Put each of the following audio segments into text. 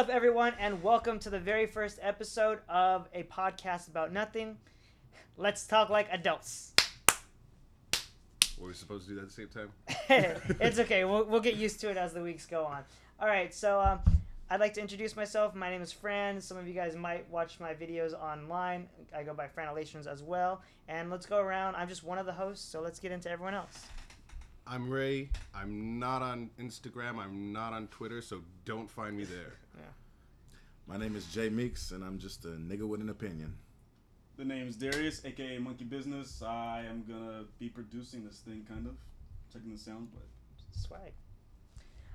Up, everyone, and welcome to the very first episode of a podcast about nothing. Let's talk like adults. Were we supposed to do that at the same time? it's okay. We'll, we'll get used to it as the weeks go on. All right, so um, I'd like to introduce myself. My name is Fran. Some of you guys might watch my videos online. I go by Franalations as well. And let's go around. I'm just one of the hosts, so let's get into everyone else. I'm Ray. I'm not on Instagram. I'm not on Twitter, so don't find me there. yeah. My name is Jay Meeks, and I'm just a nigga with an opinion. The name is Darius, aka Monkey Business. I am gonna be producing this thing, kind of checking the sound, but Swag.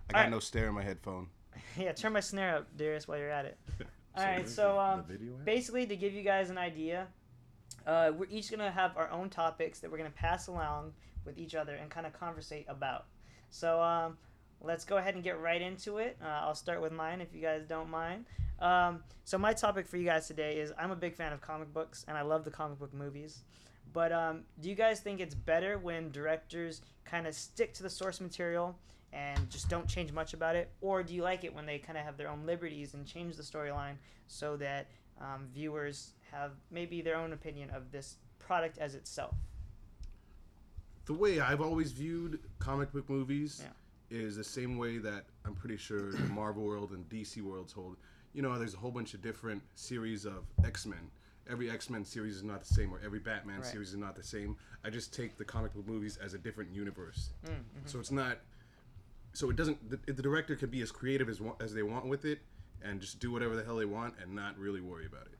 I got Alright. no stare in my headphone. Yeah, turn my snare up, Darius, while you're at it. All right, where's so the- um, the video at? basically to give you guys an idea, uh, we're each gonna have our own topics that we're gonna pass along with each other and kind of conversate about. So um, let's go ahead and get right into it. Uh, I'll start with mine if you guys don't mind. Um, so my topic for you guys today is I'm a big fan of comic books and I love the comic book movies. But um, do you guys think it's better when directors kind of stick to the source material and just don't change much about it, or do you like it when they kind of have their own liberties and change the storyline so that um, viewers have maybe their own opinion of this product as itself? The way I've always viewed comic book movies Yeah. is the same way that I'm pretty sure the Marvel world and DC worlds hold. You know, there's a whole bunch of different series of X Men. Every X Men series is not the same, or every Batman Right. series is not the same. I just take the comic book movies as a different universe. Mm, mhm. So it's not. So it doesn't. The, the director can be as creative as as they want with it, and just do whatever the hell they want, and not really worry about it.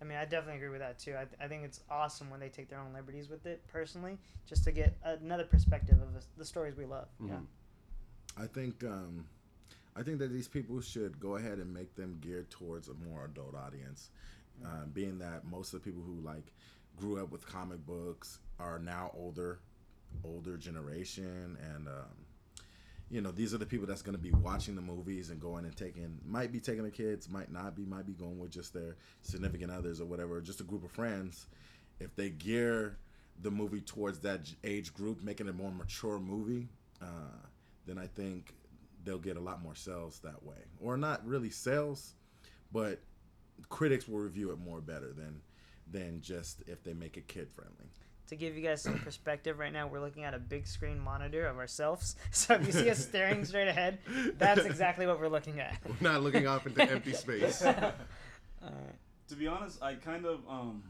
I mean, I definitely agree with that too. I, I think it's awesome when they take their own liberties with it, personally, just to get another perspective of the, the stories we love. Yeah. Mhm. I think um, I think that these people should go ahead and make them geared towards a more adult audience. Uh, being that most of the people who like grew up with comic books are now older, older generation, and um, you know these are the people that's going to be watching the movies and going and taking might be taking the kids, might not be, might be going with just their significant others or whatever, just a group of friends. If they gear the movie towards that age group, making it a more mature movie, uh, then I think they'll get a lot more sales that way. Or not really sales, but critics will review it more better than than just if they make it kid friendly. To give you guys some perspective, right now we're looking at a big screen monitor of ourselves. So if you see us staring straight ahead, that's exactly what we're looking at. We're not looking off into empty space. Alright. to be honest, I kind of um,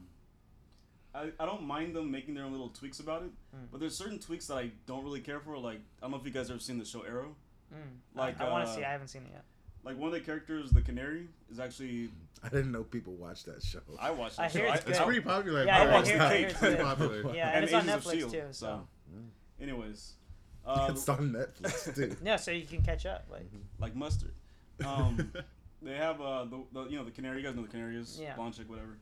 I, I don't mind them making their own little tweaks about it, Mm. but there's certain tweaks that I don't really care for. Like I don't know if you guys ever seen the show Arrow. Mm. Like, I, want to uh, see. I haven't seen it yet. Like one of the characters, the canary, is actually I didn't know people watch that show. I watched. I that hear it's I, It's good. I- pretty popular. Yeah, I I watched hear- the cake. it's Pretty popular. Yeah, and, it's on Agents of Netflix S.H.I.E.L.D., too. So anyways, uh, it's on Netflix too. yeah, so you can catch up. Like like mustard. Um, they have uh the, the you know the canary. You guys know the canary is Yeah. blonde chick, whatever.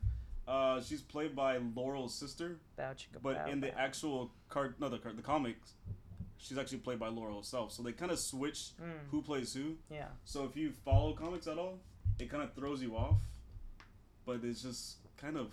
Uh, she's played by Laurel's sister, bow chicka but bow in the bow. actual card, no, the card, the comics, she's actually played by Laurel herself. So they kind of switch Mm, who plays who. yeah. So if you follow comics at all, it kind of throws you off. But it's just kind of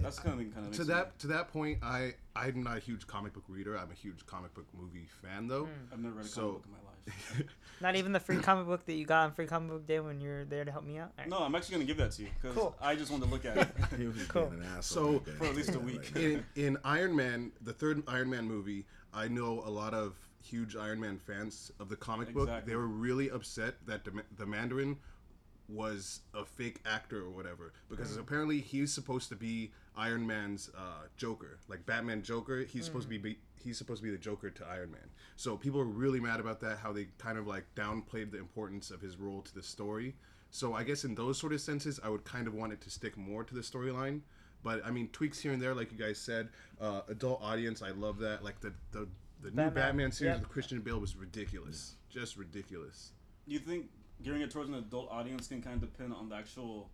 that's kind of thing kind of to that to that point, I I'm not a huge comic book reader. I'm a huge comic book movie fan, though. Mm. I've never read a comic So- book in my life. Not even the free comic book that you got on Free Comic Book Day when you're there to help me out. Alright. No, I'm actually gonna give that to you because Cool. I just wanted to look at it. Cool. an. So, for at least a week. in in Iron Man, the third Iron Man movie, I know a lot of huge Iron Man fans of the comic book. They were really upset that the, the Mandarin was a fake actor or whatever because apparently he's supposed to be Iron Man's uh, Joker, like Batman Joker. He's supposed to be he's supposed to be the Joker to Iron Man. So people are really mad about that. How they kind of like downplayed the importance of his role to the story. So I guess in those sort of senses, I would kind of want it to stick more to the storyline. But I mean, tweaks here and there, like you guys said. Uh, adult audience, I love that. Like the the, the new Batman, Batman series yep. with Christian Bale was ridiculous, just ridiculous. Do you think gearing it towards an adult audience can kind of depend on the actual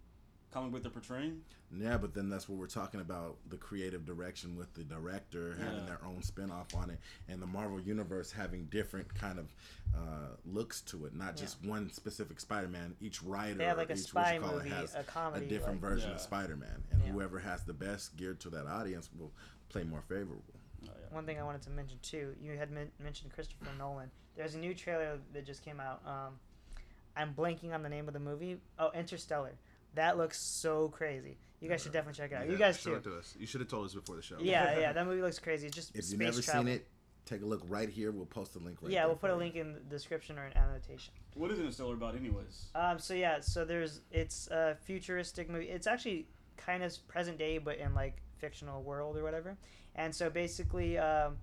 comic book they're portraying? Yeah, but then that's what we're talking about the creative direction with the director having Yeah. their own spin off on it and the Marvel universe having different kind of uh, looks to it, not just one specific Spider-Man. Each writer They have like or a each spy what you call movie, it has a comedy. a different like, version Yeah. of Spider-Man and Yeah. whoever has the best geared to that audience will play more favorable. Oh, yeah. One thing I wanted to mention too, you had men- mentioned Christopher Nolan. There's a new trailer that just came out. Um, I'm blanking on the name of the movie. Oh, Interstellar. That looks so crazy. You guys should definitely check it out. you Yeah, guys show too. it to us. You should have told us before the show. Yeah, yeah, that movie looks crazy. It's just If you've never travel. seen it, take a look right here. We'll post a link right yeah, there we'll put a you. link in the description or an annotation. What is Interstellar about, anyways? Um, so yeah, so there's it's a futuristic movie. It's actually kind of present day, but in like fictional world or whatever. And so basically, um,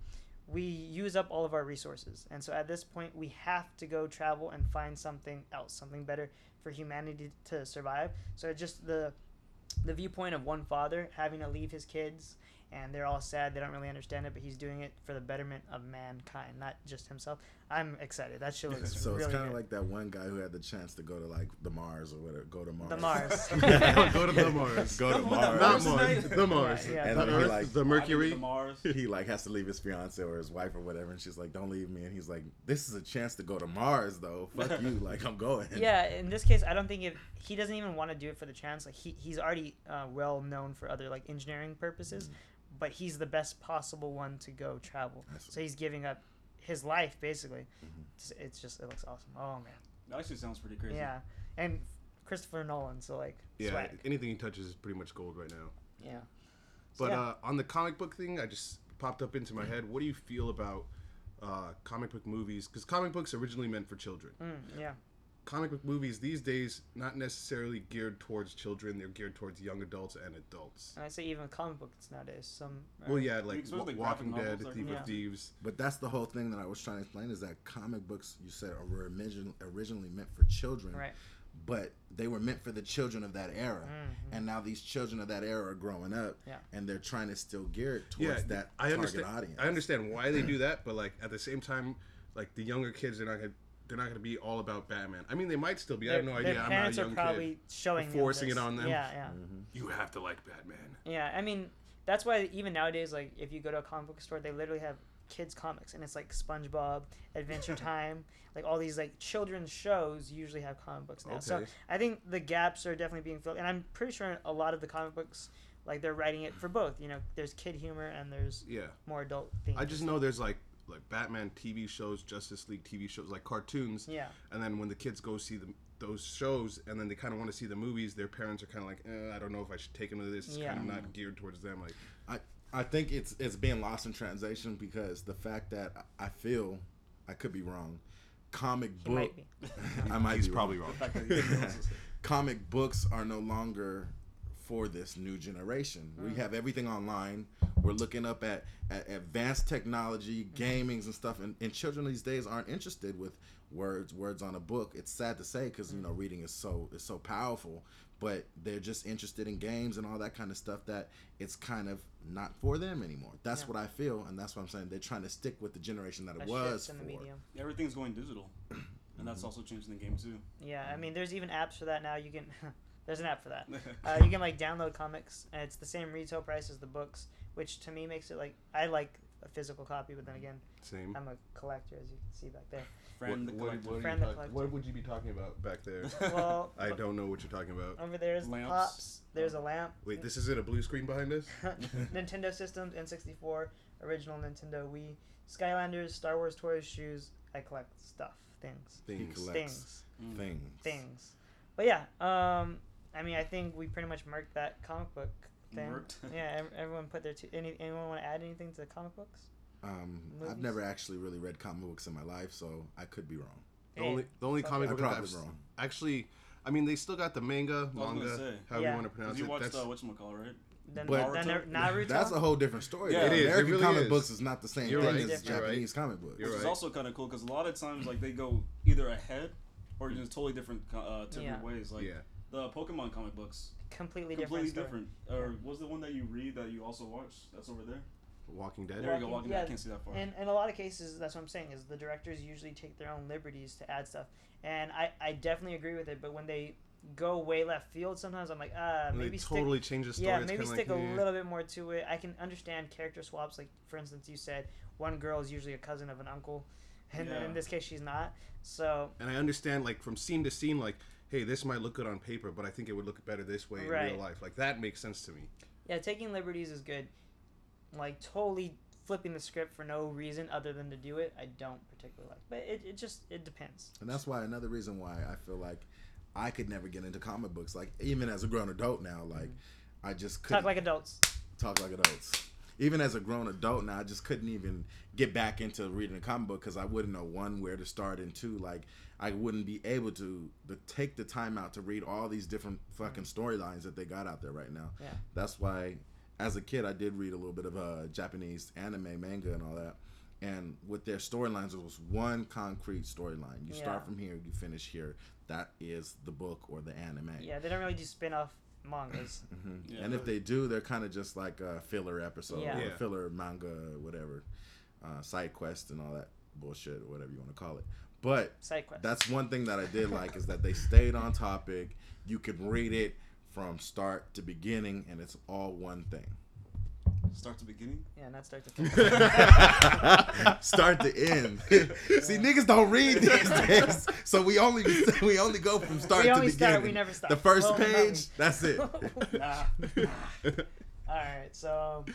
we use up all of our resources, and so at this point, we have to go travel and find something else, something better for humanity to survive. So just the the viewpoint of one father having to leave his kids and they're all sad they don't really understand it but he's doing it for the betterment of mankind not just himself i'm excited that shit looks So really it's kind of like that one guy who had the chance to go to like the Mars or whatever. Go to Mars. the mars Go to the Mars. Go to Come on, Mars. Not Mars Mars. The Mars. Yeah, yeah. And the he Earth, like- the Mercury. the Mars. he like has to leave his fiance or his wife or whatever, and she's like, "Don't leave me." And he's like, "This is a chance to go to Mars, though. Fuck you, like I'm going." yeah in this case i don't think if he doesn't even want to do it for the chance like he, he's already uh, well known for other like engineering purposes but he's the best possible one to go travel so he's giving up his life basically Mhm. it's, it's just it looks awesome oh man That actually sounds pretty crazy. yeah and christopher nolan so like Yeah, swag. anything he touches is pretty much gold right now. yeah So, But yeah. uh, on the comic book thing, I just popped up into my head. What do you feel about uh, comic book movies? Because comic books originally meant for children. Mm, yeah Comic book movies these days not necessarily geared towards children; they're geared towards young adults and adults. And I say even comic books nowadays. Some. are- Well, yeah, like Especially Wa- Walking Dead, novels, Thief like- of Thieves. But that's the whole thing that I was trying to explain is that comic books you said were origin- originally meant for children, Right. but they were meant for the children of that era. Mhm. And now these children of that era are growing up, Yeah. and they're trying to still gear it towards Yeah, that I target understand. audience. I understand why they do that, but like at the same time, like the younger kids, they're not gonna they're not gonna be all about Batman. I mean, they might still be. I have no their idea. I'm not a parents young are probably kid. showing them forcing it on them. Yeah, yeah, Mhm. You have to like Batman. yeah. I mean, that's why even nowadays, like if you go to a comic book store, they literally have kids comics, and it's like SpongeBob, Adventure Time, like all these like children's shows usually have comic books now. So I think the gaps are definitely being filled, and I'm pretty sure a lot of the comic books, like they're writing it for both. You know, there's kid humor and there's Yeah. more adult things. I just know there's like like Batman TV shows, Justice League TV shows, like cartoons. Yeah. And then when the kids go see the, those shows, and then they kind of want to see the movies, their parents are kind of like, eh, I don't know if I should take them to this. It's Yeah. kind of not geared towards them. Like, I I think it's it's being lost in translation because the fact that I feel I could be wrong. Comic He book, might be. I might he's be probably wrong. wrong. The fact that he knows this. comic books are no longer for this new generation. We Mm. have everything online. We're looking up at, at advanced technology, Mm. gamings and stuff, and, and children these days aren't interested with words words on a book. It's sad to say because you Mm. know reading is so is so powerful, but they're just interested in games and all that kind of stuff that it's kind of not for them anymore. That's Yeah. what I feel, and that's what I'm saying. They're trying to stick with the generation that it was shift in for. the medium. Everything's going digital, and that's also changing the game too. Yeah, I mean, there's even apps for that now. You can, there's an app for that. Uh, you can like download comics, and it's the same retail price as the books, which to me makes it like I like a physical copy, but then again, Same. I'm a collector, as you can see back there. Friend, the what, collector. what, Friend are the talk- collector. what would you be talking about back there? Well, I don't know what you're talking about. over there's Lamps. pops. There's a lamp. Wait, this isn't a blue screen behind us? Nintendo systems, N64, original Nintendo Wii, Skylanders, Star Wars toys, shoes. I collect stuff, things, He Things. collects things, Mm. things. things. But yeah, um, I mean, I think we pretty much marked that comic book thing. Marked. yeah, everyone put their two. Any, anyone want to add anything to the comic books? Um, Movies? I've never actually really read comic books in my life, so I could be wrong. The Hey, only the only comic book that probably I've wrong. actually, I mean, they still got the manga, I manga, say. however Yeah. you want to 'Cause pronounce you it. watched That's uh, whatchamacallit, right? Then, But- then Naruto? Naruto. That's a whole different story. Yeah. though. It is, it American really comic is. books is not the same You're thing right, as you're right. Japanese comic books. You're Which is right. also kind of cool because a lot of times like they go either ahead or just totally different uh, different Yeah. ways. Like yeah. The Pokemon comic books, completely, completely different. different. Or was the one that you read that you also watch? That's over there. Walking Dead. There you go. Walking- Walking. yeah, I can't see that far. And in a lot of cases, that's what I'm saying is the directors usually take their own liberties to add stuff, and I, I definitely agree with it. But when they go way left field, sometimes I'm like, ah, And maybe they stick totally change the story. Yeah, It's maybe stick like, a eh. little bit more to it. I can understand character swaps. Like for instance, you said one girl is usually a cousin of an uncle, and Yeah. in this case, she's not. So And I understand, like from scene to scene, like, hey, this might look good on paper, but I think it would look better this way in real life. Like that makes sense to me. yeah, taking liberties is good. Like totally flipping the script for no reason other than to do it, I don't particularly like. But it, it just it depends. And that's why another reason why I feel like I could never get into comic books. Like even as a grown adult now, like mm-hmm. I just couldn't Talk like adults. talk like adults. Even as a grown adult now, I just couldn't even get back into reading a comic book because I wouldn't know one where to start and two like I wouldn't be able to, to take the time out to read all these different fucking storylines that they got out there right now. Yeah. That's why, as a kid, I did read a little bit of uh, Japanese anime, manga, and all that. And with their storylines, it was one concrete storyline. You start from here, you finish here. That is the book or the anime. Yeah, they don't really do spin off mangas. hmm Yeah. and if they do, they're kind of just like a filler episode Yeah. or Yeah. filler manga, whatever, uh, side quest and all that bullshit or whatever you want to call it. But Side quest. that's one thing that I did like is that they stayed on topic. You could read it from start to beginning, and it's all one thing. Start to beginning. yeah, not start to finish. start to end. See, niggas don't read these days, so we only we only go from start We to only beginning. start, we never stop. The first Well, page, that's it. nah. All right, so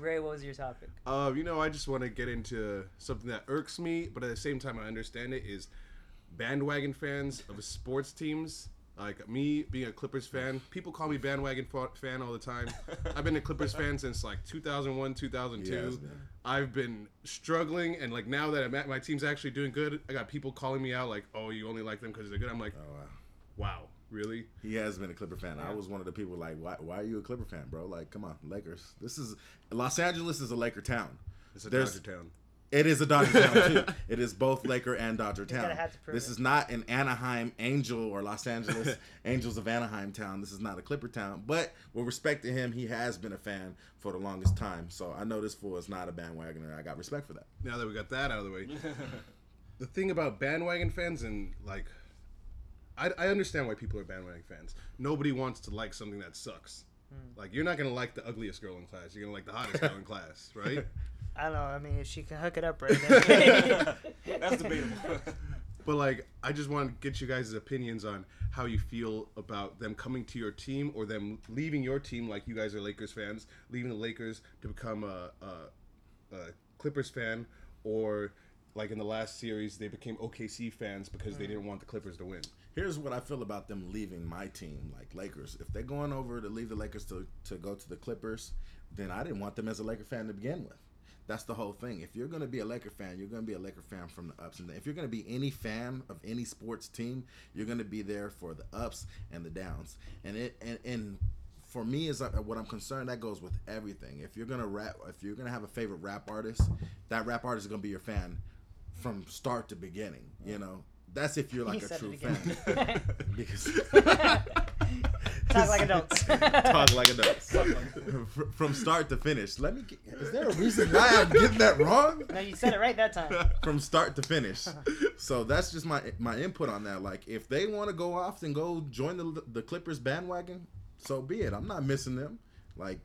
Ray, what was your topic? Uh, you know, I just want to get into something that irks me, but at the same time, I understand it. Is bandwagon fans of sports teams. Like me being a Clippers fan, people call me bandwagon fa- fan all the time. I've been a Clippers fan since like 2001, 2002. Yes. I've been struggling, and like now that I'm at, my team's actually doing good, I got people calling me out like, "Oh, you only like them because they're good." I'm like, Oh, wow. "Wow, really?" He has been a Clipper fan. I was one of the people like, why, why are you a Clipper fan, bro? Like, come on, Lakers. This is Los Angeles is a Laker town. It's a There's- Dodger town. It is a Dodger town too. It is both Laker and Dodger town. have to prove This it. is not an Anaheim Angel or Los Angeles Angels of Anaheim town. This is not a Clipper town. But with respect to him, he has been a fan for the longest time. So I know this fool is not a bandwagoner. I got respect for that. Now that we got that out of the way, the thing about bandwagon fans and like I, I understand why people are bandwagon fans. Nobody wants to like something that sucks. Hmm. Like you're not gonna like the ugliest girl in class. You're gonna like the hottest girl in class right? I don't know. I mean, if she can hook it up right then. That's debatable. but like i just want to get you guys' opinions on how you feel about them coming to your team or them leaving your team like you guys are lakers fans leaving the lakers to become a, a, a clippers fan or like in the last series they became okc fans because they hmm. didn't want the clippers to win Here's what I feel about them leaving my team, like Lakers. If they're going over to leave the Lakers to, to go to the Clippers, then I didn't want them as a Laker fan to begin with. That's the whole thing. If you're going to be a Laker fan, you're going to be a Laker fan from the ups and downs. If you're going to be any fan of any sports team, you're going to be there for the ups and the downs. And it and, and for me is uh, what I'm concerned that goes with everything. If you're going to rap, if you're going to have a favorite rap artist, that rap artist is going to be your fan from start to beginning. You know, that's if you're like He a true fan. because Talk like adults. talk like adults from start to finish. Let me. Get, is there a reason why I'm getting that wrong? no, you said it right that time. From start to finish. So that's just my my input on that. Like, if they want to go off and go join the the Clippers bandwagon, so be it. I'm not missing them. Like,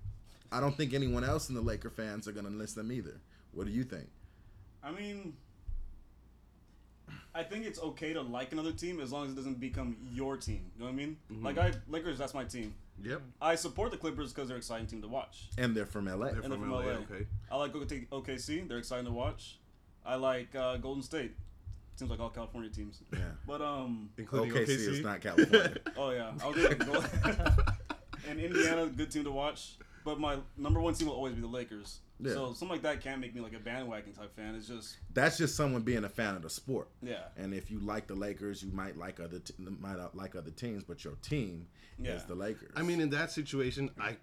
I don't think anyone else in the Laker fans are gonna miss them either. What do you think? I mean, I think it's okay to like another team as long as it doesn't become your team. You know what I mean? Like I Lakers, that's my team. yep I support the Clippers because they're an exciting team to watch. And they're from LA. They're And they're from from LA, LA. okay. I like OK- OKC. They're exciting to watch. I like uh, Golden State. Seems like all California teams. Yeah. But um, Including OKC OKC. is not California. oh yeah, I'll go. go and Indiana, good team to watch. But my number one team will always be the Lakers. Yeah. So something like that can't make me like a bandwagon type fan. It's just That's just someone being a fan of the sport. yeah, And if you like the Lakers, you might like other t- might like other teams, but your team Yeah. is the Lakers. I mean, in that situation, I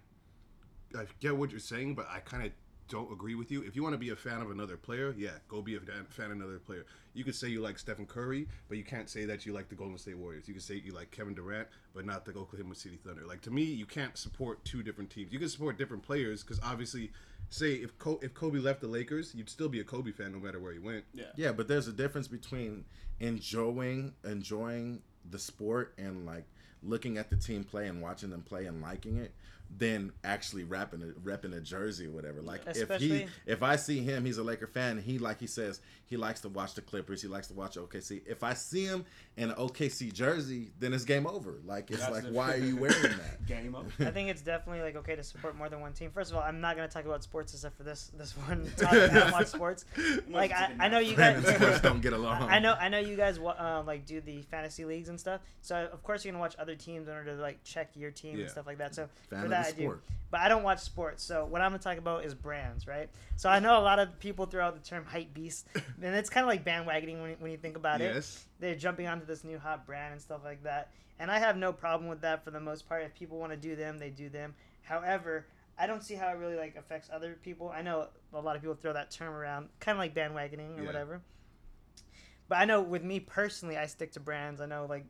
I get what you're saying, but I kind of don't agree with you. If you want to be a fan of another player, yeah, go be a fan fan of another player. You could say you like Stephen Curry, but you can't say that you like the Golden State Warriors. You could say you like Kevin Durant, but not the Oklahoma City Thunder. Like to me, you can't support two different teams. You can support different players because obviously, say if Kobe, if Kobe left the Lakers, you'd still be a Kobe fan no matter where he went. yeah, yeah, but there's a difference between enjoying enjoying the sport and like looking at the team play and watching them play and liking it than actually rapping a, repping a jersey or whatever. Like if he if I see him, he's a Laker fan. He like he says he likes to watch the Clippers. He likes to watch OKC. If I see him in an OKC jersey, then it's game over. Like it's That's like why are you wearing that? Game up. I think it's definitely like okay to support more than one team. First of all, I'm not gonna talk about sports except for this this one topic. I don't watch sports. Like I, I know you guys. Don't get along. I know I know you guys wa- um, like do the fantasy leagues and stuff. So of course you're gonna watch other teams in order to like check your team Yeah. and stuff like that. So Fan for of that I do. But I don't watch sports. So what I'm gonna talk about is brands, right? So I know a lot of people throw out the term hype beast, and it's kind of like bandwagoning when, when you think about it yes. they're jumping onto this new hot brand and stuff like that. And I have no problem with that for the most part. If people want to do them, they do them. However, I don't see how it really like affects other people. I know a lot of people throw that term around, kind of like bandwagoning or Yeah. whatever. But I know with me personally, I stick to brands. I know like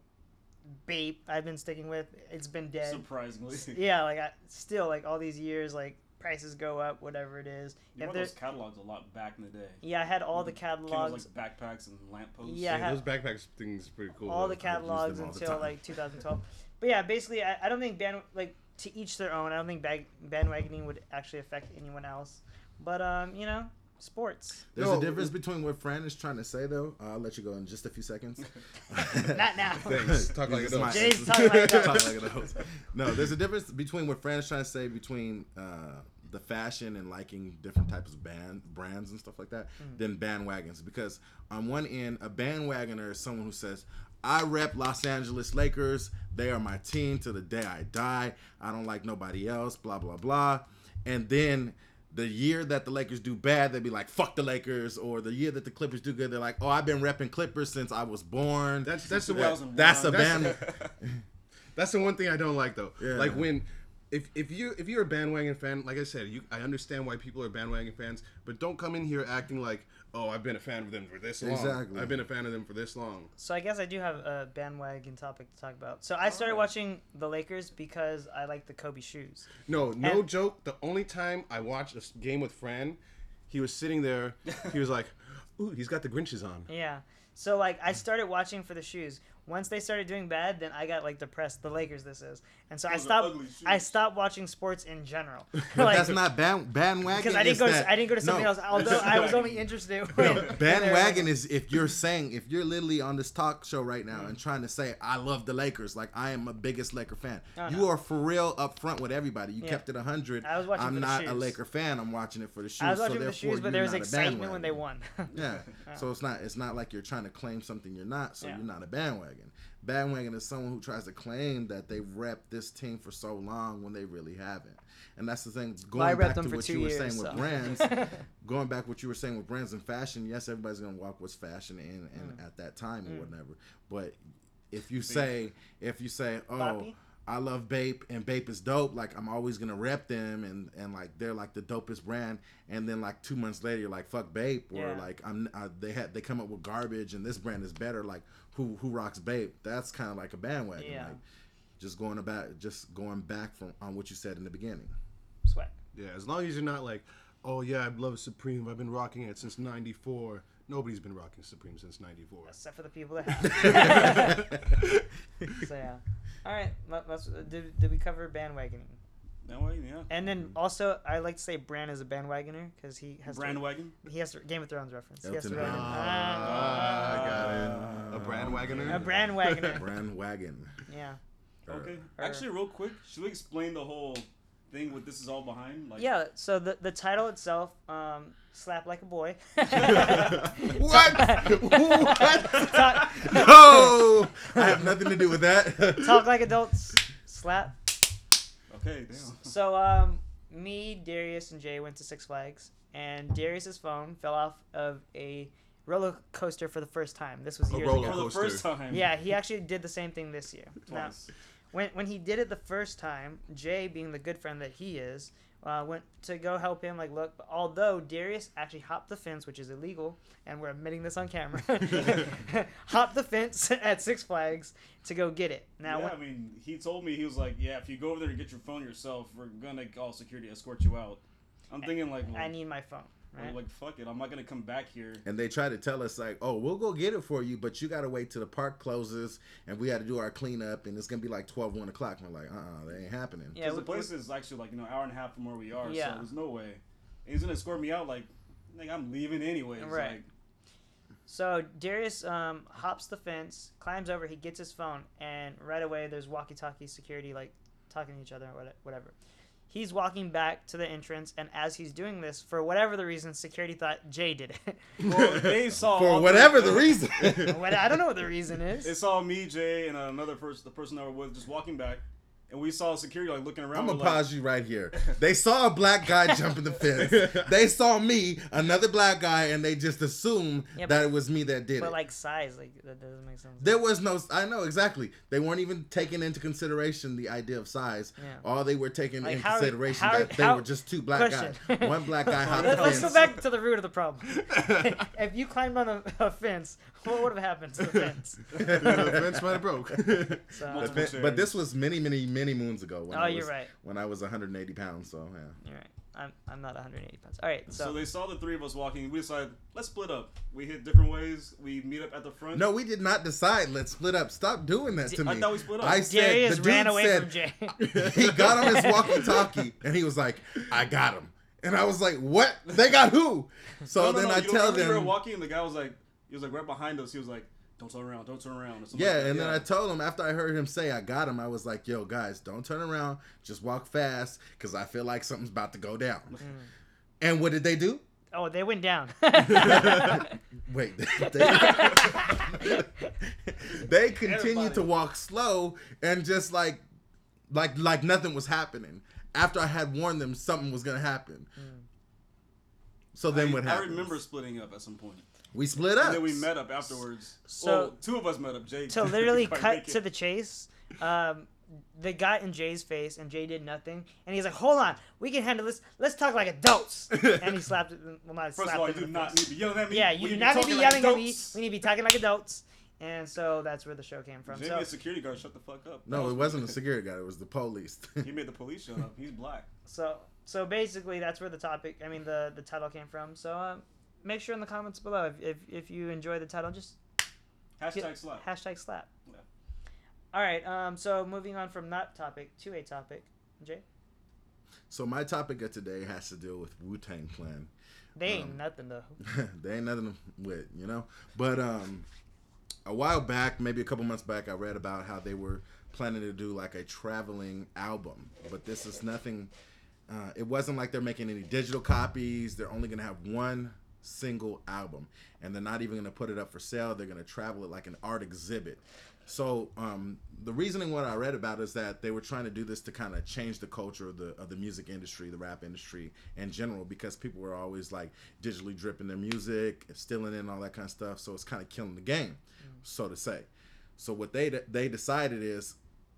Bape, I've been sticking with. It's been dead. Surprisingly. yeah, like I still like all these years, like prices go up, whatever it is. You If those catalogs a lot back in the day. yeah, I had all the Came with, catalogs, like backpacks and lampposts. Yeah, Yeah, have- those backpacks things is pretty cool. all the catalogs all until time. like 2012. But yeah, basically, I, I don't think band like to each their own. I don't think bag, bandwagoning would actually affect anyone else. But um, you know, sports. There's No, a difference between what Fran is trying to say, though. I'll let you go in just a few seconds. Not now. Thanks. Talk like It's adults. Jay's talking like adults. Talk like adults. No, there's a difference between what Fran is trying to say between uh, the fashion and liking different types of band brands and stuff like that Hmm. than bandwagons. Because on one end, a bandwagoner is someone who says, I rep Los Angeles Lakers. They are my team to the day I die. I don't like nobody else, blah, blah, blah. And then the year that the Lakers do bad, they'd be like, fuck the Lakers. Or the year that the Clippers do good, they're like, oh, I've been repping Clippers since I was born. That's that's the That- one. that's a That's- band. That's the one thing I don't like though. Yeah. Like when if if you if you're a bandwagon fan, like I said, you I understand why people are bandwagon fans, but don't come in here acting like, oh, I've been a fan of them for this long. Exactly. I've been a fan of them for this long. So I guess I do have a bandwagon topic to talk about. So I started Alright. watching the Lakers because I like the Kobe shoes. No, no And- joke. The only time I watched a game with Fran, he was sitting there. He was like, "Ooh, he's got the Grinches on." Yeah. So like I started watching for the shoes. Once they started doing bad, then I got like depressed. The Lakers, this is, and so I Those are stopped. I stopped watching sports in general. But Like- that's not band, bandwagon. because I didn't go. that- To, I didn't go to something no. else. Although I was only interested. When, No, when they were- bandwagon is if you're saying if you're literally on this talk show right now and mm. trying to say I love the Lakers, like I am a biggest Laker fan. Oh, you no. are for real up front with everybody. You Yeah. kept it hundred. I was watching I'm for the not a. Laker fan. I'm watching it for the shoes. I was so watching for the therefore shoes, but you're there was not a excitement when they bandwagon. won. Yeah. So it's not it's not like you're trying to claim something you're not, so Yeah. you're not a bandwagon. Bandwagon is someone who tries to claim that they've repped this team for so long when they really haven't. And that's the thing. Going repped back to what two you were years, saying so. with brands, going back what you were saying with brands and fashion, yes, everybody's gonna walk what's fashion in and Mm. at that time or whatever. But if you say if you say, Oh, Poppy? I love Bape and Bape is dope. Like I'm always gonna rep them and and like they're like the dopest brand. And then like two months later, you're like fuck Bape or Yeah. like I'm uh, they had they come up with garbage and this brand is better. Like who who rocks Bape? That's kind of like a bandwagon. Yeah. Like just going about just going back from on what you said in the beginning. Sweat. Yeah, as long as you're not like, "Oh yeah, I love Supreme. I've been rocking it since '94." Nobody's been rocking Supreme since '94. Except for the people that have. so yeah. All right. let- Let's, did, did we cover bandwagoning? That way, yeah. And then also, I like to say Bran is a bandwagoner because he has to, Brandwagon. he has to Game of Thrones reference. He has to Elton run- Brand. Ah, I got Uh, it. A brand wagoner. a bandwagoner. Brand wagon. yeah. Okay. or- Actually, real quick, should we explain the whole thing? What this is all behind? Like, Yeah. So the the title itself, um, slap like a boy. What? what? Talk, No, I have nothing to do with that. talk like adults. Slap. Okay. Damn. So um, me, Darius, and Jay went to Six Flags, and Darius's phone fell off of a roller coaster for the first time. This was A years roller ago. For the coaster. first time. Yeah, he actually did the same thing this year. Now, Twice. When when he did it the first time, Jay, being the good friend that he is, uh, went to go help him. Like, look, although Darius actually hopped the fence, which is illegal, and we're admitting this on camera, hopped the fence at Six Flags to go get it. Now, yeah, when- I mean, he told me he was like, "Yeah, if you go over there and get your phone yourself, we're gonna call security escort you out." I'm thinking like, well, I need my phone. We're Right. like, fuck it, I'm not gonna come back here. And they try to tell us like, "Oh, we'll go get it for you, but you got to wait till the park closes, and we got to do our cleanup, and it's gonna be like 12, 1 o'clock." And we're like, "Uh, uh that ain't happening." Yeah, Because the we- place is actually like you know hour and a half from where we are, Yeah. so there's no way. And he's gonna escort me out like, like I'm leaving anyway. Right. Like, So Darius um, hops the fence, climbs over, he gets his phone, and right away there's walkie-talkie security like talking to each other or whatever. He's walking back to the entrance, and as he's doing this, for whatever the reason, security thought Jay did it. well, they saw For whatever three- the reason. I don't know what the reason is. They saw me, Jay, and another person, the person that we're with, just walking back, and we saw security like looking around. I'm gonna we're like, pause you right here. They saw a black guy jumping the fence. They saw me, another black guy, and they just assumed Yeah, that but- it was me that did But it. But like size, like that doesn't make sense. There was no, I know exactly. They weren't even taking into consideration the idea of size. Yeah. All they were taking Like, in how- consideration how- that they how- were just two black Question. guys. One black guy hopped the Let, us go back to the root of the problem. if you climbed on a, a fence, what would have happened to the fence? the fence might have broke. So, The Multiple but this was many, many, many moons ago. When oh, I you're was, right. When I was 180 pounds, so yeah. You're right. I'm, I'm not 180 pounds. All right, So, so, they saw the three of us walking. We decided let's split up. We hit different ways. We meet up at the front. No, we did not decide. Let's split up. Stop doing that to me. I thought we split up. I said Darius the ran dude away said from Jay. he got on his walkie-talkie and he was like, "I got him," and I was like, "What? They got who?" So No, no, then no, I you don't tell remember We were them, walking, and the guy was like, he was like right behind us. He was like, "Don't turn around, don't turn around." or "Yeah," like that. and then I told him after I heard him say, "I got him," I was like, "Yo, guys, don't turn around. Just walk fast, cause I feel like something's about to go down." Mm. And what did they do? oh, they went down. Wait, they, they continued Everybody. to walk slow and just like, like, like nothing was happening. After I had warned them something was gonna happen. So then I, what happened? I remember splitting up at some point. We split up. And then we met up afterwards. So- well, two of us met up. Jay. to literally cut make to the chase, um, the guy in Jay's face, and Jay did nothing, and he's like, "Hold on, we can handle this. Let's talk like adults." and he slapped it. Well, not First slapped of all, him you do not face. need to be yelling at me. Yeah, We you do not to need to be talking yelling like at me. We need to be talking like adults. And so that's where the show came from. Jamie, So, a security guard, shut the fuck up. No, it wasn't a security guard. It was the police. He made the police shut up. He's black. so, so basically, that's where the topic. I mean, the the title came from. So, um, make sure in the comments below if if, if you enjoy the title, just Hashtag slap. hashtag slap. Yeah. All right. Um. So moving on from that topic to a topic, Jay. so my topic of today has to deal with Wu Tang Clan. They ain't Um, nothing though. they ain't nothing with, you know. But um, a while back, maybe a couple months back, I read about how they were planning to do like a traveling album. But this is nothing. Uh, it wasn't like they're making any digital copies. They're only gonna have one single album, and they're not even gonna put it up for sale. They're gonna travel it like an art exhibit. So um, the reasoning what I read about is that they were trying to do this to kind of change the culture of the of the music industry, the rap industry in general, because people were always like digitally dripping their music, stealing it, and all that kind of stuff. So it's kind of killing the game, so to say. So what they they decided is,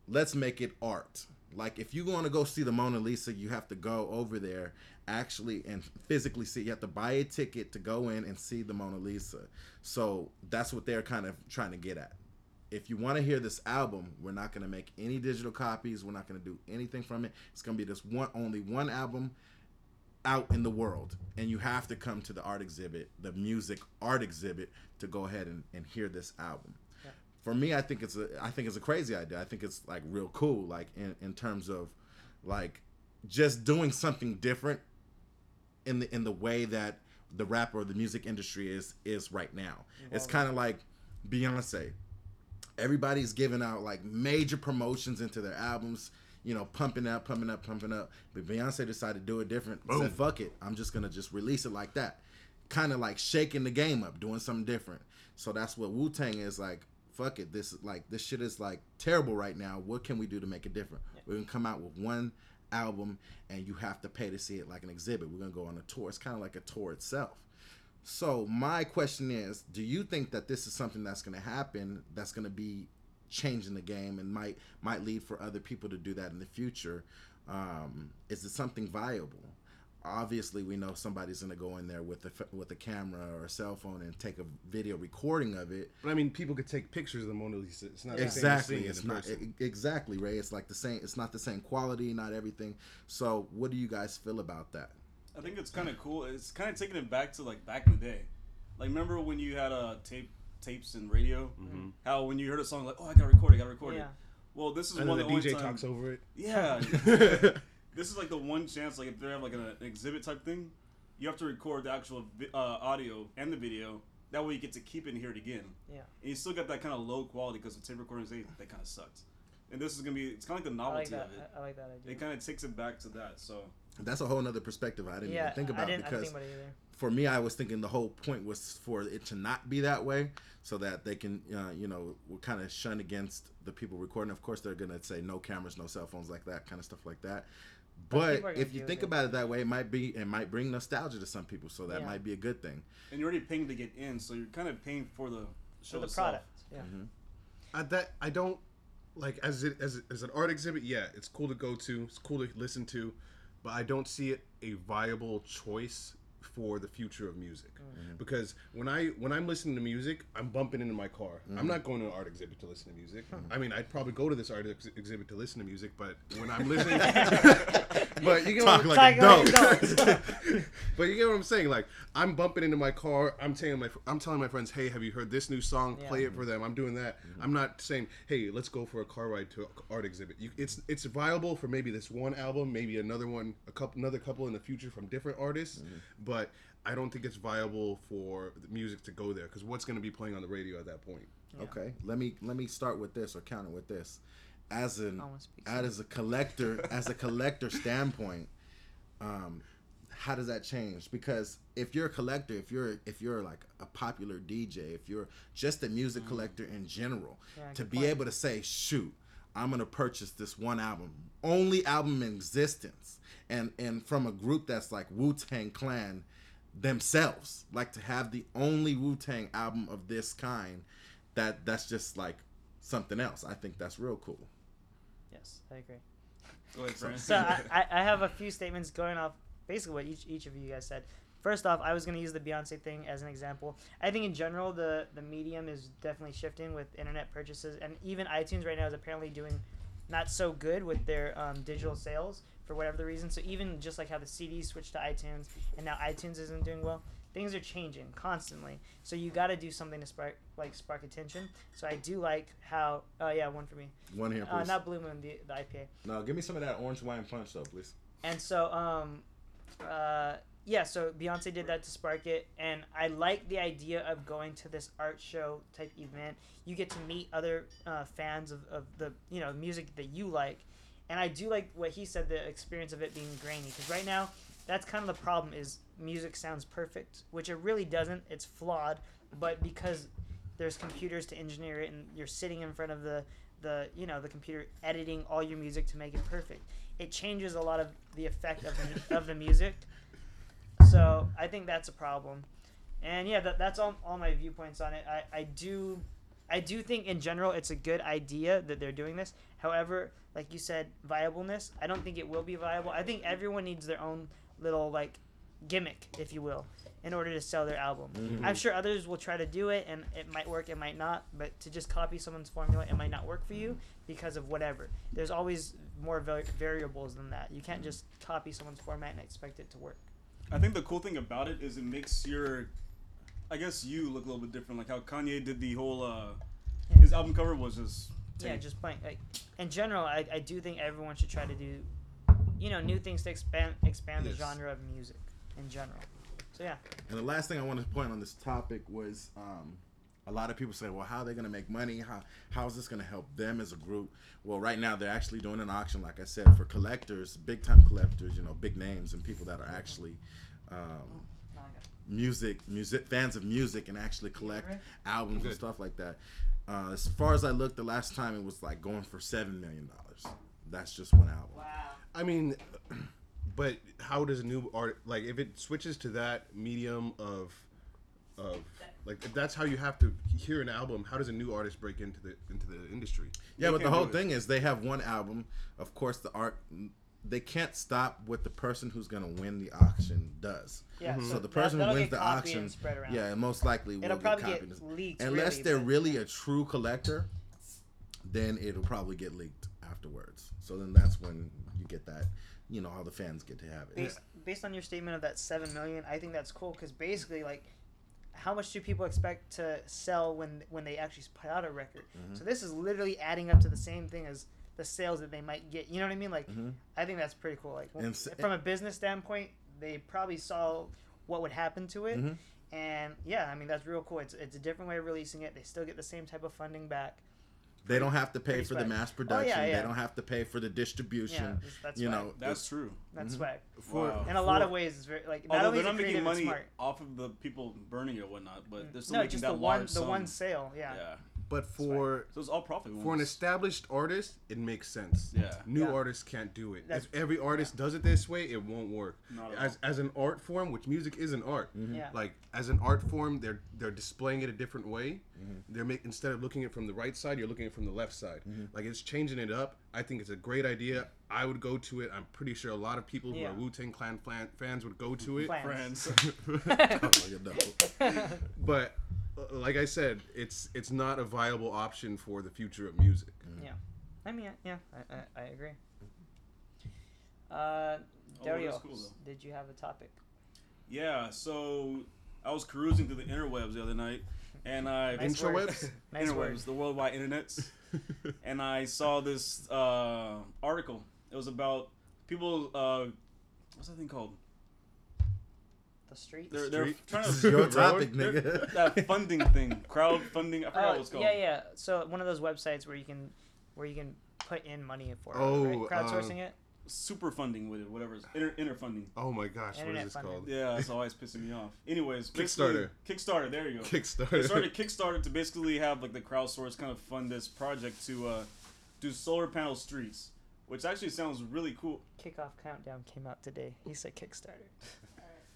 let's make it art. Like if you want to go see the Mona Lisa, you have to go over there actually and physically see. You have to buy a ticket to go in and see the Mona Lisa. So that's what they're kind of trying to get at if you want to hear this album, we're not going to make any digital copies. We're not going to do anything from it. It's going to be this one, only one album out in the world, and you have to come to the art exhibit, the music art exhibit, to go ahead and, and hear this album. Yeah. For me, I think it's a, I think it's a crazy idea. I think it's like real cool, like in, in terms of, like, just doing something different in the in the way that the rap or the music industry is is right now. It's kind of like Beyonce everybody's giving out like major promotions into their albums, you know, pumping up, pumping up, pumping up. But Beyonce decided to do it different. Boom. Said, fuck it. I'm just gonna just release it like that. Kind of like shaking the game up, doing something different. So that's what Wu Tang is like. Fuck it. This is like this shit is like terrible right now. What can we do to make it different? We're gonna come out with one album and you have to pay to see it like an exhibit. We're gonna go on a tour. It's kind of like a tour itself. So my question is, do you think that this is something that's to happen? That's to be changing the game and might might lead for other people to do that in the future? Um, is it something viable? Obviously, we know somebody's going to go in there with a f- with a camera or a cell phone and take a video recording of it. But I mean, people could take pictures of the Mona Lisa. It's not Exactly, The same it's in not person. exactly Ray. It's like the same. It's not the same quality, not everything. So, what do you guys feel about that? I I think it's kind of cool. It's kind of taking it back to like back in the day. Like remember when you had uh, tape tapes and radio? Mm-hmm. How when you heard a song like, oh, I gotta record it, I gotta record Yeah. it. Well, this is And one of the the DJ only time- talks over it. Yeah, this is like the one chance. Like if they have like an exhibit type thing, you have to record the actual vi- uh, audio and the video. That way you get to keep it and hear it again. Yeah. And you still got that kind of low quality because the tape recordings they they kind of sucked. And this is gonna be it's kind of like the I like novelty that. of it. I, I like that idea. It kind of takes it back to that. So That's a whole nother perspective I didn't yeah, even think I about didn't, I didn't because think about it either. for me, I was thinking the whole point was for it to not be that way, so that they can, uh, you know, kind of shun against the people recording. Of course, they're gonna say no cameras, no cell phones, like that kind of stuff like that. But But people are gonna if you think it. about it that way, it might be it might bring nostalgia to some people, so that Yeah. might be a good thing. and you're already paying to get in, so you're kind of paying for the show For the itself. product. Yeah. Mm-hmm. I, that I don't like as it as, as an art exhibit. Yeah, it's cool to go to. It's cool to listen to, but I don't see it a viable choice for the future of music. Mm-hmm. Because when I when I'm listening to music, I'm bumping into my car. I'm mm-hmm. not going to an art exhibit to listen to music. Mm-hmm. I mean, I'd probably go to this art ex- exhibit to listen to music, but when I'm listening, but you get what Talk I'm- like a like adults. but you get what I'm saying. Like I'm bumping into my car. I'm telling my I'm telling my friends, hey, have you heard this new song? Yeah. Play it for them. I'm doing that. I'm not saying, hey, let's go for a car ride to an art exhibit. You, it's it's viable for maybe this one album, maybe another one, a couple, another couple in the future from different artists. But I don't think it's viable for the music to go there because what's going to be playing on the radio at that point? Okay, let me let me start with this or counter with this. As an I wanna speak as a collector, as a collector standpoint, um, how does that change? Because if you're a collector, if you're if you're like a popular DJ, if you're just a music collector in general, Yeah, to be point. able to say, shoot, I'm gonna purchase this one album, only album in existence, and and from a group that's like Wu Tang Clan themselves, like to have the only Wu Tang album of this kind, that that's just like something else. I think that's real cool. yes, I agree. Go ahead, Fran. So I, I, I have a few statements going off basically what each, each of you guys said. First off, I was going to use the Beyonce thing as an example. I think in general the the medium is definitely shifting with internet purchases, and even iTunes right now is apparently doing not so good with their um, digital sales for whatever the reason. So even just like how the CDs switched to iTunes, and now iTunes isn't doing well, things are changing constantly. So you got to do something to spark like spark attention. So I do like how. Oh yeah, one for me. One here, Uh, please. not Blue Moon, the the IPA. no, give me some of that orange wine punch, though, please. And so, um, uh, yeah, so Beyonce did that to spark it, and I like the idea of going to this art show type event. You get to meet other uh, fans of, of the you know music that you like, and I do like what he said the experience of it being grainy because right now that's kind of the problem is music sounds perfect, which it really doesn't. It's flawed, but because there's computers to engineer it, and you're sitting in front of the the you know the computer editing all your music to make it perfect. It changes a lot of the effect of the, of the music. So I think that's a problem. And yeah, that, that's all, all my viewpoints on it. I, I do I do think in general it's a good idea that they're doing this. However, like you said, viableness, I don't think it will be viable. I think everyone needs their own little like gimmick, if you will, in order to sell their album. Mm-hmm. I'm sure others will try to do it and it might work, it might not, but to just copy someone's formula, it might not work for you because of whatever. There's always more va- variables than that. You can't mm-hmm. just copy someone's format and expect it to work. I think the cool thing about it is it makes your, I guess you look a little bit different. Like how Kanye did the whole, uh, his album cover was just. Yeah, just plain. Like, in general, I, I do think everyone should try to do, you know, new things to expand expand Yes. the genre of music in general. So yeah, And the last thing I wanted to point on this topic was um, a lot of people say, well, how are they going to make money? How how is this going to help them as a group? Well, right now they're actually doing an auction, like I said, for collectors, big time collectors, you know, big names and people that are actually um, music, music fans of music and actually collect right? albums and stuff like that. Uh, as far as I looked, the last time it was like going for seven million dollars. That's just one album. Wow. I mean, but how does a new art like if it switches to that medium of of like if that's how you have to hear an album? How does a new artist break into the into the industry? Yeah, They but the whole thing is they have one album. Of course, the art they can't stop what the person who's gonna win the auction does. Yeah. So the person who that'll wins get the copied auction, and spread around. yeah, most likely will It'll get probably copied. get leaked. Unless really, they're but- really a true collector, then it'll probably get leaked afterwards. So then that's when you get that you know all the fans get to have it. based based on your statement of that seven million, I think that's cool because basically, like, how much do people expect to sell when when they actually put out a record? Mhm. So this is literally adding up to the same thing as the sales that they might get. You know what I mean? Like, Mhm. I think that's pretty cool. Like, And s- from a business standpoint, they probably saw what would happen to it, Mhm. and yeah, I mean that's real cool. It's it's a different way of releasing it. They still get the same type of funding back. They don't have to pay Pretty for the swag. mass Oh, production. yeah, yeah. They don't have to pay for the distribution. Yeah, that's- that's you swag. know, That's true. That's Mhm. swag. For, Wow. In a lot for- of ways, it's very like not Although they're not making money off of the people burning it or whatnot, but they're still no, making just that the one large the one sale. Yeah. yeah. But for So it's all profit. for an established artist, it makes sense. Yeah. New Yeah. artists can't do it. That's- if every artist does it this way, it won't work. Not As as an art form, which music is an art. Yeah. Like as an art form, they're they're displaying it a different way. Mm-hmm. They're make, instead of looking at it from the right side, you're looking at it from the left side. Like it's changing it up. I think it's a great idea. I would go to it. I'm pretty sure a lot of people who Yeah. are Wu Tang Clan fan, fans would go to it. Plans. friends. Oh, you know. but like I said, it's it's not a viable option for the future of music. Yeah, I mean, yeah, I, I, I agree. Uh, Oh, Dario, that's cool, did you have a topic? yeah. So I was cruising through the interwebs the other night, and I Nice word. Intrawebs? Nice interwebs, word. the worldwide internets, and I saw this uh, article. It was about people. Uh, what's that thing called? The streets. They're they're Street? trying This is to your topic, nigga. that funding thing, crowdfunding. I forgot what Oh, it's called. yeah, yeah. So one of those websites where you can, where you can put in money for it, Oh, right? crowdsourcing it. Super funding with it, whatever. it's Inter, inter funding. Oh my gosh, what Internet is this funding. called? Yeah, it's always pissing me off. Anyways, Kickstarter. Kickstarter. There you go. Kickstarter. They started Kickstarter to basically have like the crowdsource kind of fund this project to uh, do solar panel streets, which actually sounds really cool. Kickoff countdown came out today. He said Kickstarter.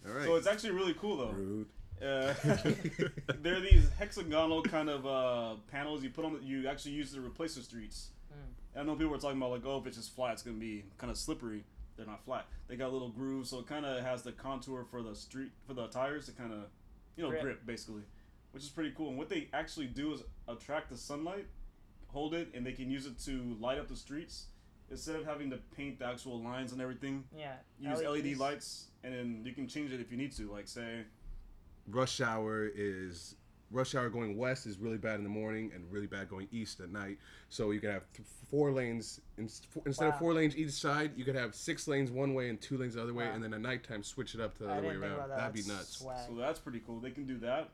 All right. So it's actually really cool though. Rude. Uh, there are these hexagonal kind of uh, panels you put on. The, you actually use to replace the streets. Mm. I know people were talking about like, oh, if it's just flat, it's gonna be kind of slippery. They're not flat. They got little grooves, so it kind of has the contour for the street for the tires to kind of, you know, Grip. grip. basically, which is pretty cool. And what they actually do is attract the sunlight, hold it, and they can use it to light up the streets instead of having to paint the actual lines and everything. Yeah. Use LED lights, and then you can change it if you need to. Like say, rush hour is rush hour going west is really bad in the morning and really bad going east at night. So you could have th- four lanes in, instead Wow. of four lanes each side. You could have six lanes one way and two lanes the other way, Wow. and then at nighttime switch it up to the I other way didn't think around. about that. That'd be nuts. Swag. so that's pretty cool. They can do that.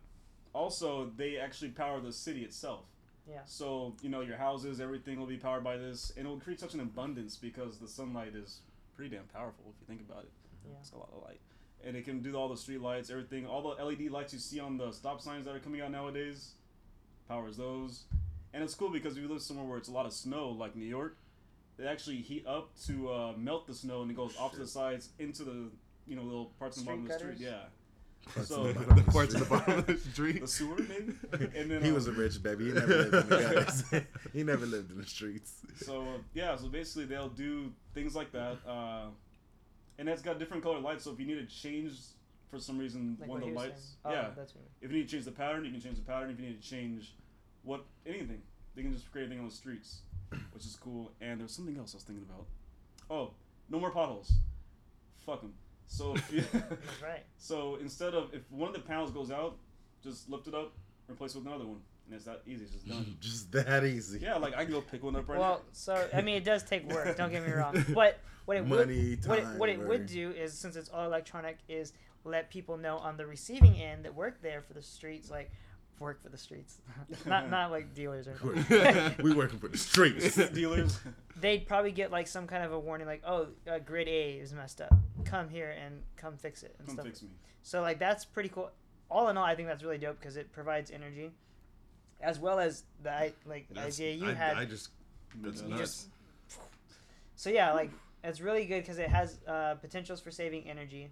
Also, they actually power the city itself. Yeah. So you know your houses, everything will be powered by this, and it will create such an abundance because the sunlight is pretty damn powerful if you think about it. Yeah. It's a lot of light, and it can do all the street lights, everything, all the LED lights you see on the stop signs that are coming out nowadays, powers those. And it's cool because if you live somewhere where it's a lot of snow, like New York, they actually heat up to uh, melt the snow, and it goes off to the sides into the you know little parts of the bottom of the Street street. Yeah, Parts So- of the bottom the of the parts at the street. bottom of the street. the sewer maybe. And then he um, was a rich baby. He never lived in the gutters. he never lived in the streets. So yeah, so basically they'll do things like that, uh, and it's got different colored lights. So if you need to change for some reason Like one of the lights, saying. Oh, yeah. That's me. If you need to change the pattern, you can change the pattern. If you need to change what anything, they can just create anything on the streets, which is cool. And there's something else I was thinking about. Oh, no more potholes. Fuck them. So if you, That's right. so instead of if one of the panels goes out, just lift it up, replace it with another one, and it's that easy. It's just done. Just that easy. yeah, like I can go pick one up right now. Well, so I mean, it does take work. Don't get me wrong. But what it Money, would, what it, what it would do is, since it's all electronic, is let people know on the receiving end that work there for the streets, like work for the streets, not not like dealers or anything. we working for the streets. Dealers. They'd probably get like some kind of a warning, like, oh, uh, grid A is messed up. Come here and come fix it and Come stuff. fix me. So like that's pretty cool. All in all, I think that's really dope because it provides energy, as well as the like That's- idea you I, had. I just that's You nuts. just so yeah like it's really good because it has uh, potentials for saving energy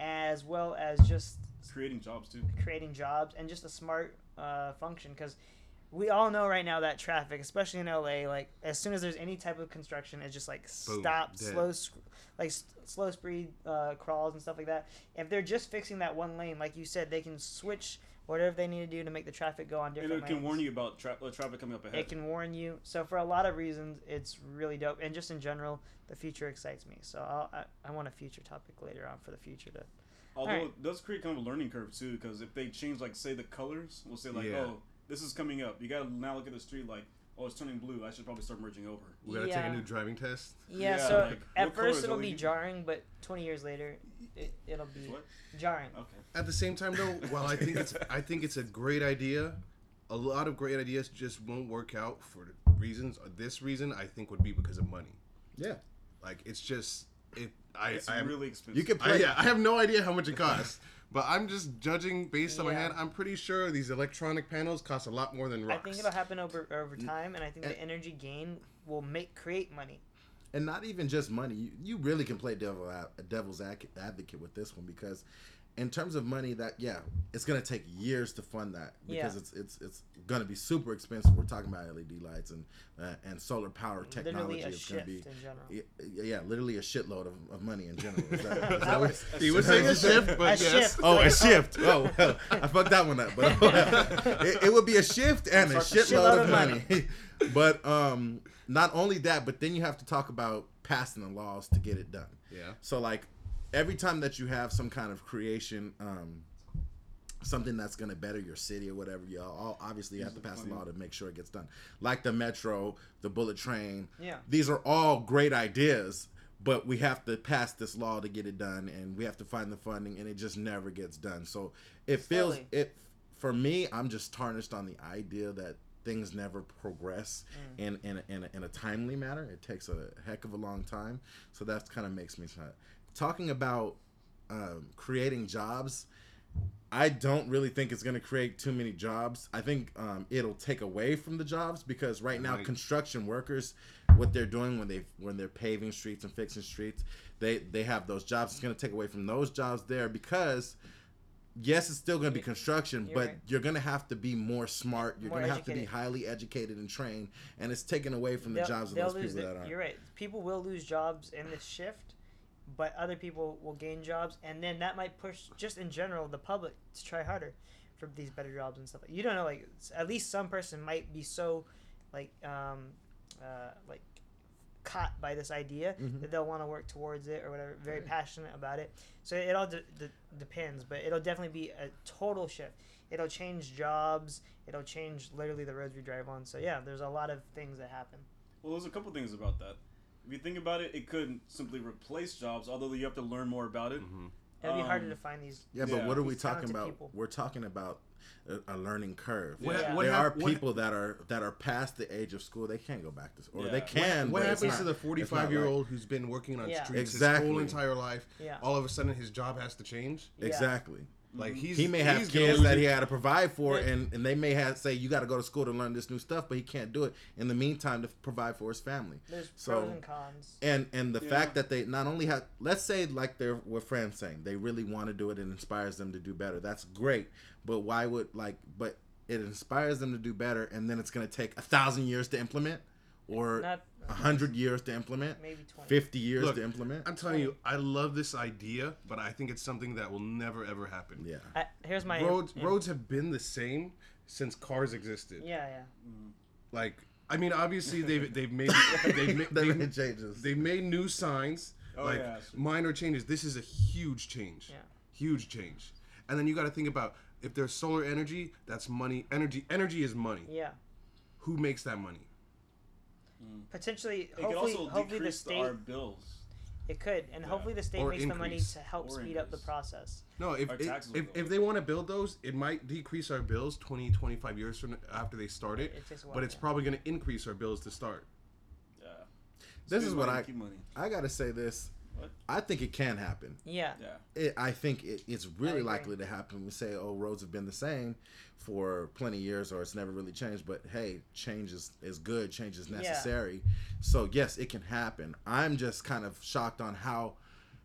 as well as just Creating jobs too. creating jobs and just a smart uh, function because we all know right now that traffic especially in la like as soon as there's any type of construction it's just like Boom, stop dead. slow like slow speed uh, crawls and stuff like that if they're just fixing that one lane like you said they can switch whatever they need to do to make the traffic go on different. And different it can lanes. warn you about tra- traffic coming up ahead. It can warn you. So for a lot of reasons, it's really dope. And just in general, the future excites me. So I'll, I I want a future topic later on for the future to. Although Alright. it does create kind of a learning curve too, because if they change, like, say the colors, we'll say like, Yeah. oh, this is coming up. You gotta now look at the street like, oh, it's turning blue. I should probably start merging over. We gotta take Yeah. a new driving test. Yeah. Yeah, so like, at what color first it'll be LED? jarring, but 20 years later, it, it'll be What? jarring. Okay. At the same time, though, while I think it's I think it's a great idea, a lot of great ideas just won't work out for reasons. This reason, I think, would be because of money. Yeah. Like it's just it. I It's I, am- really expensive. You can I, play. yeah, I have no idea how much it costs, but I'm just judging based on my Yeah. head. I'm pretty sure these electronic panels cost a lot more than I think it'll happen over over time, and I think the energy gain will make create money. and not even just money. You, you really can play devil a devil's advocate with this one because, in terms of money, that yeah, it's gonna take years to fund that because Yeah. it's it's it's gonna be super expensive. We're talking about LED lights and uh, and solar power technology. Literally a It's gonna shift be in general. yeah, yeah, literally a shitload of, of money in general. Is that, is that what- he was saying a shift, but A yes. shift. Oh, a shift. Oh, well, I fucked that one up. But it, it would be a shift and a shitload of money. but um, not only that, but then you have to talk about passing the laws to get it done. Yeah. So like every time that you have some kind of creation, um, something that's going to better your city or whatever, you all obviously you have to pass a law to make sure it gets done. Like the metro, the bullet train. Yeah. These are all great ideas, but we have to pass this law to get it done, and we have to find the funding, and it just never gets done. So it feels Slowly. it for me. I'm just tarnished on the idea that things never progress in in a, in, a, in a timely manner. It takes a heck of a long time. So that kind of makes me sad. Talking about um, creating jobs, I don't really think it's going to create too many jobs. I think um, it'll take away from the jobs because right now Right. construction workers, what they're doing when they when they're paving streets and fixing streets, they they have those jobs. It's going to take away from those jobs there because. Yes, it's still going to be construction, You're but right. you're going to have to be more smart. You're More going to have to be highly educated and trained, and it's taken away from the They'll- jobs of those people the- that are. You're right. People will lose jobs in this shift, but other people will gain jobs, and then that might push, just in general, the public to try harder for these better jobs and stuff. You don't know, like at least some person might be so, like, um, uh, like caught by this idea Mhm. that they'll want to work towards it or whatever. Very passionate about it. So it all de- de- depends, but it'll definitely be a total shift. It'll change jobs. It'll change literally the roads we drive on. So yeah, there's a lot of things that happen. Well, there's a couple things about that. If you think about it, it could simply replace jobs, although you have to learn more about it. Mhm. It'll be harder Um, to find these. Yeah, but what are we talking about? people. We're talking about a, a learning curve. What, Yeah. what there hap- are what- people that are that are past the age of school. They can't go back to school, or Yeah. they can. What but it's happens to the 45 year right. old who's been working on Yeah. streets his whole entire life? Yeah. All of a sudden, his job has to change. Yeah. Exactly. Like mm-hmm. he's He may have he's kids that he had to provide for, Yeah. and, and they may have say you got to go to school to learn this new stuff, but he can't do it in the meantime to provide for his family. There's So- pros and cons. And and the Yeah. fact that they not only have let's say like they're what Fran's saying, they really want to do it and inspires them to do better. That's great. But why would like but it inspires them to do better and then it's gonna take a thousand years to implement or Not a hundred years to implement, maybe twenty. fifty years Look, to implement. I'm telling you, I love this idea, but I think it's something that will never ever happen. Yeah. I, here's my roads yeah. roads have been the same since cars existed. Yeah, yeah. Like I mean, obviously they've they've made they've made, They they've, made changes. they've made new signs, Oh, like yeah, minor changes. This is a huge change. Yeah. Huge change. And then you got to think about if there's solar energy, that's money. Energy energy is money. Yeah. Who makes that money? Mm. Potentially, It could hopefully, also hopefully the decrease state our bills. it could, and Yeah. hopefully the state Or makes the money to help Or speed up the process. No, if Our if, if, they want to build those, it might decrease our bills 20, 25 years from after they start it. It while, but it's yeah. probably going to increase our bills to start. Yeah. This Spend is what money, I- keep money. I gotta say this. What? I think it can happen. Yeah. Yeah. It, I think it, it's really likely to happen. We say, oh, roads have been the same for plenty of years, or it's never really changed. But hey, change is, is good. Change is Yeah. necessary. So yes, it can happen. I'm just kind of shocked on how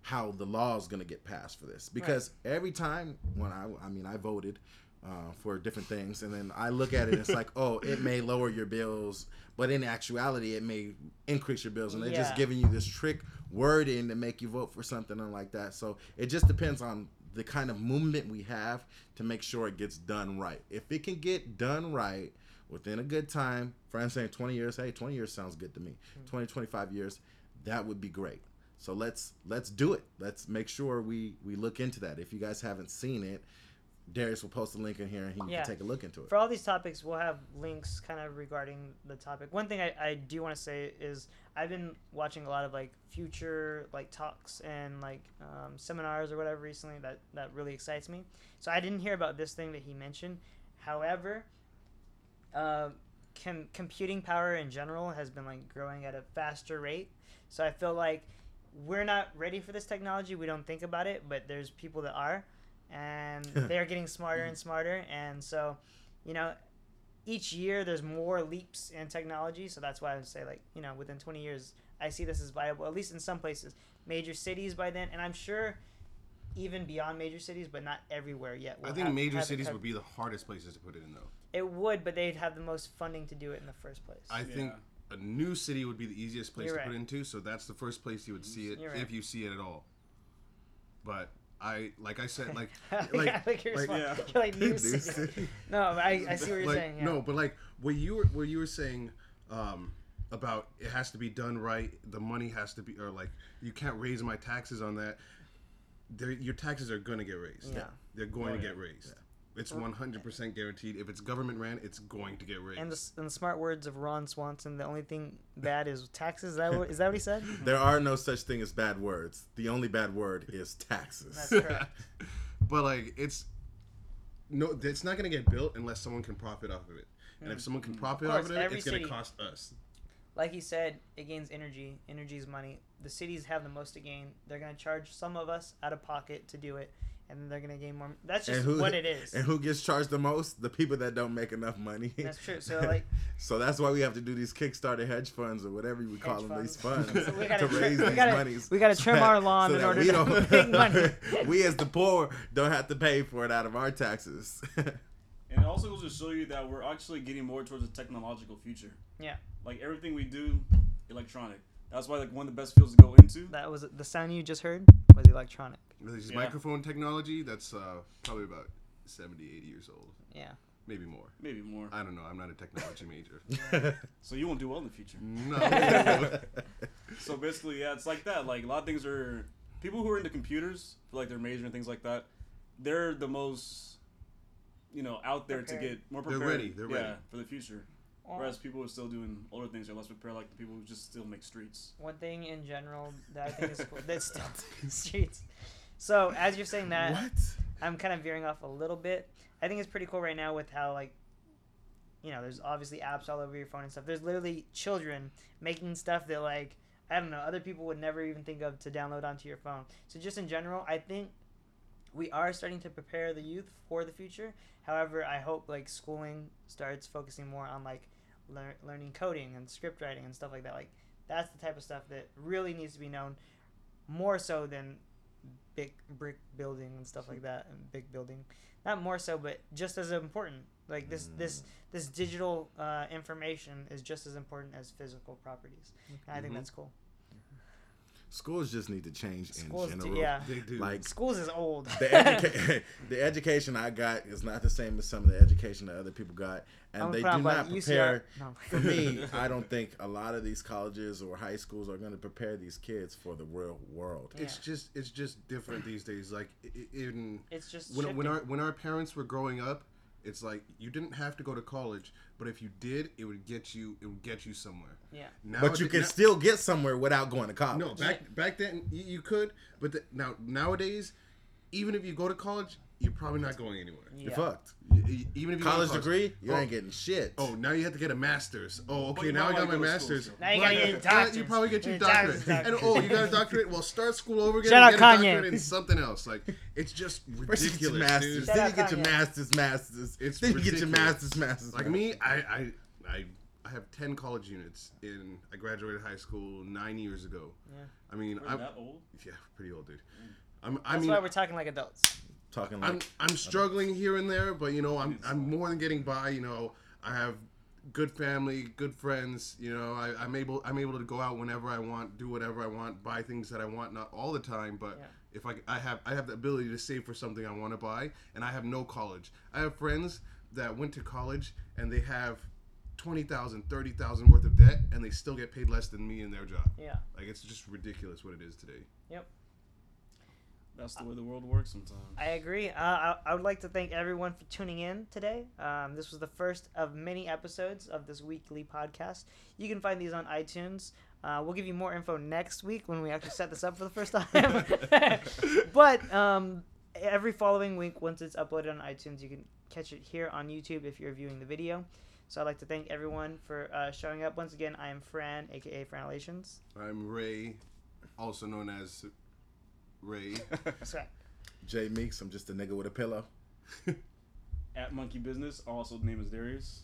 how the law is going to get passed for this because every time when I I mean I voted uh, for different things and then I look at it it's like oh it may lower your bills but in actuality it may increase your bills and they're just giving you this trick wording to make you vote for something and like that so it just depends on the kind of movement we have to make sure it gets done right. If it can get done right within a good time, for instance, 20 years, hey, 20 years sounds good to me. Mm. 20, 25 years, that would be great. So let's let's do it. Let's make sure we we look into that. If you guys haven't seen it, Darius will post a link in here and he Yeah. can take a look into it. For all these topics, we'll have links kind of regarding the topic. One thing I, I do want to say is I've been watching a lot of like future like talks and like um, seminars or whatever recently that that really excites me. So I didn't hear about this thing that he mentioned. However, uh, com- computing power in general has been like growing at a faster rate. So I feel like we're not ready for this technology. We don't think about it, but there's people that are, and they're getting smarter and mm-hmm. smarter. And so, you know, each year there's more leaps in technology. So that's why I would say like you know within 20 years I see this as viable at least in some places. Major cities by then, and I'm sure even beyond major cities, but not everywhere yet. I will think have- major have cities co- would be the hardest places to put it in, though. It would, but they'd have the most funding to do it in the first place. I think a new city would be the easiest place You're to put right. into, so that's the first place you would see it You're right. if you see it at all. But I, like I said, like, like, like, like you're, like- Yeah. you're like new New city. city. No, but I, I see what you're like saying. Yeah. no, but like what you were what you were saying um, about it has to be done right. The money has to be, or like you can't raise my taxes on that. They're, your taxes are gonna get raised. Yeah. they're going Oh, to yeah. get raised. It's one hundred percent guaranteed. If it's government ran, it's going to get raised. And the, in the smart words of Ron Swanson, the only thing bad is taxes. Is that what, is that what he said? There are no such thing as bad words. The only bad word is taxes. That's correct. but like it's no, it's not gonna get built unless someone can profit off of it. And if someone can profit Mm. Of off of it, it's gonna cost us. Like he said, it gains energy. Energy is money. The cities have the most to gain. They're gonna charge some of us out of pocket to do it, and then they're gonna gain more. That's just who, what it is. And who gets charged the most? The people that don't make enough money. That's true. So like, so that's why we have to do these Kickstarter hedge funds or whatever you call Hedge them, these funds. funds So we gotta to trim- raise we these gotta- monies. we gotta trim so our that- lawn so in that order we to don't- make money. we as the poor don't have to pay for it out of our taxes. And it also goes to show you that we're actually getting more towards a technological future. Yeah. Like everything we do, electronic. That's why like one of the best fields to go into. that was the sound you just heard was electronic. This Yeah. microphone technology, that's uh, probably about 70, 80 years old. Yeah. Maybe more. Maybe more. I don't know. I'm not a technology major. So you won't do well in the future. No. So basically, yeah, it's like that. Like a lot of things are people who are into computers, for like their major and things like that. They're the most, you know, out there Prepared. to get more prepared. They're prepared. ready, they're yeah, ready. for the future. Well, Whereas people who are still doing older things are less prepared, like the people who just still make streets. one thing in general that I think is cool that's still streets. So as you're saying that, what? I'm kind of veering off a little bit. I think it's pretty cool right now with how like you know, there's obviously apps all over your phone and stuff. There's literally children making stuff that like I don't know, other people would never even think of to download onto your phone. So just in general, I think we are starting to prepare the youth for the future. However, I hope like schooling starts focusing more on like lear- learning coding and script writing and stuff like that. Like that's the type of stuff that really needs to be known more so than big brick building and stuff like that and big building not more so but just as important like this this this digital uh, information is just as important as physical properties i think Mhm. that's cool Schools just need to change schools in do, general. yeah they do. Like schools is old the, educa- the education I got is not the same as some of the education that other people got, and I'm they do not prepare. no. For me, I don't think a lot of these colleges or high schools are going to prepare these kids for the real world. it's just it's just different these days. Like i- i- in it's just when, when our when our parents were growing up, it's like you didn't have to go to college, but if you did, it would get you it would get you somewhere. yeah Now But you can still get somewhere without going to college. no back back then you, you could, but the, now nowadays, even if you go to college, you're probably not going anywhere. You're fucked. Y- y- Even if you go to College degree, you Oh. ain't getting shit. Oh, now you have to get a master's. Oh, okay, now I got my wanna go to school master's. Now you gotta get a doctorate. You probably get your Your doctorate, doctorate. And oh, you got a doctorate. Well, start school over again. Shout and out get a Kanye. doctorate in something else. Like it's just First you get your ridiculous, masters. Shout then you get your Kanye. masters, masters. It's then you get your masters, masters. Like me, I, I, I, I have ten college units. In I graduated high school nine years ago. Yeah. I mean, We're I'm that old. yeah, pretty old, dude. Mm. I'm, I that's mean, why we're talking like adults talking like I'm I'm struggling here and there, but you know, I'm I'm more than getting by. You know, I have good family, good friends. You know, I, I'm able I'm able to go out whenever I want, do whatever I want, buy things that I want, not all the time, but Yeah. if I, I have I have the ability to save for something I want to buy, and I have no college. I have friends that went to college and they have. 20,000, 30,000 worth of debt and they still get paid less than me in their job. Yeah. Like it's just ridiculous what it is today. That's the way the world works sometimes. I agree. Uh, I, I would like to thank everyone for tuning in today. Um, this was the first of many episodes of this weekly podcast. You can find these on iTunes. Uh, we'll give you more info next week when we actually set this up for the first time. but um, every following week, once it's uploaded on iTunes, you can catch it here on YouTube if you're viewing the video. So I'd like to thank everyone for uh, showing up. Once again, I am Fran, aka Fran Relations. I'm Ray, also known as Ray. That's right. Jay Meeks, I'm just a nigga with a pillow. At Monkey Business, also the name is Darius.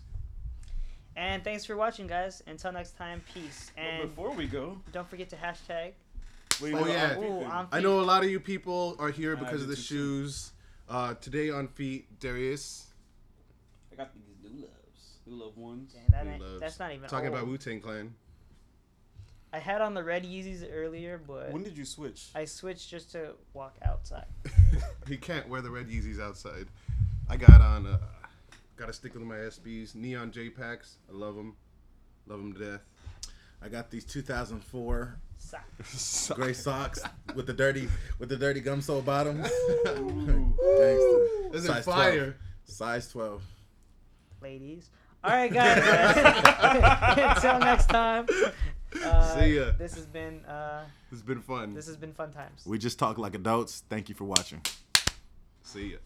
And thanks for watching, guys. Until next time, peace. But And before we go, don't forget to hashtag. wait, Oh, yeah. I'm Ooh. I'm know a lot of you people are here because of the too, too. shoes. Uh, today on feet, Darius I got these new loves. New love ones. Dang, that Who ain't, loves- that's not even talking about old. Wu Tang Clan. I had on the red Yeezys earlier, but When did you switch? I switched just to walk outside. he can't wear the red Yeezys outside. I got on. Uh, got to stick with my SBs. Neon J packs. I love them. Love them to death. I got these 2004 Sa- gray socks with the dirty with the dirty gum sole bottoms. Ooh. Gangsta. This is Size fire. 12. Size 12. ladies. All right, guys. Until next time. Uh, See ya. This has been uh, It's been fun. this has been fun times. We just talk like adults. Thank you for watching. See ya.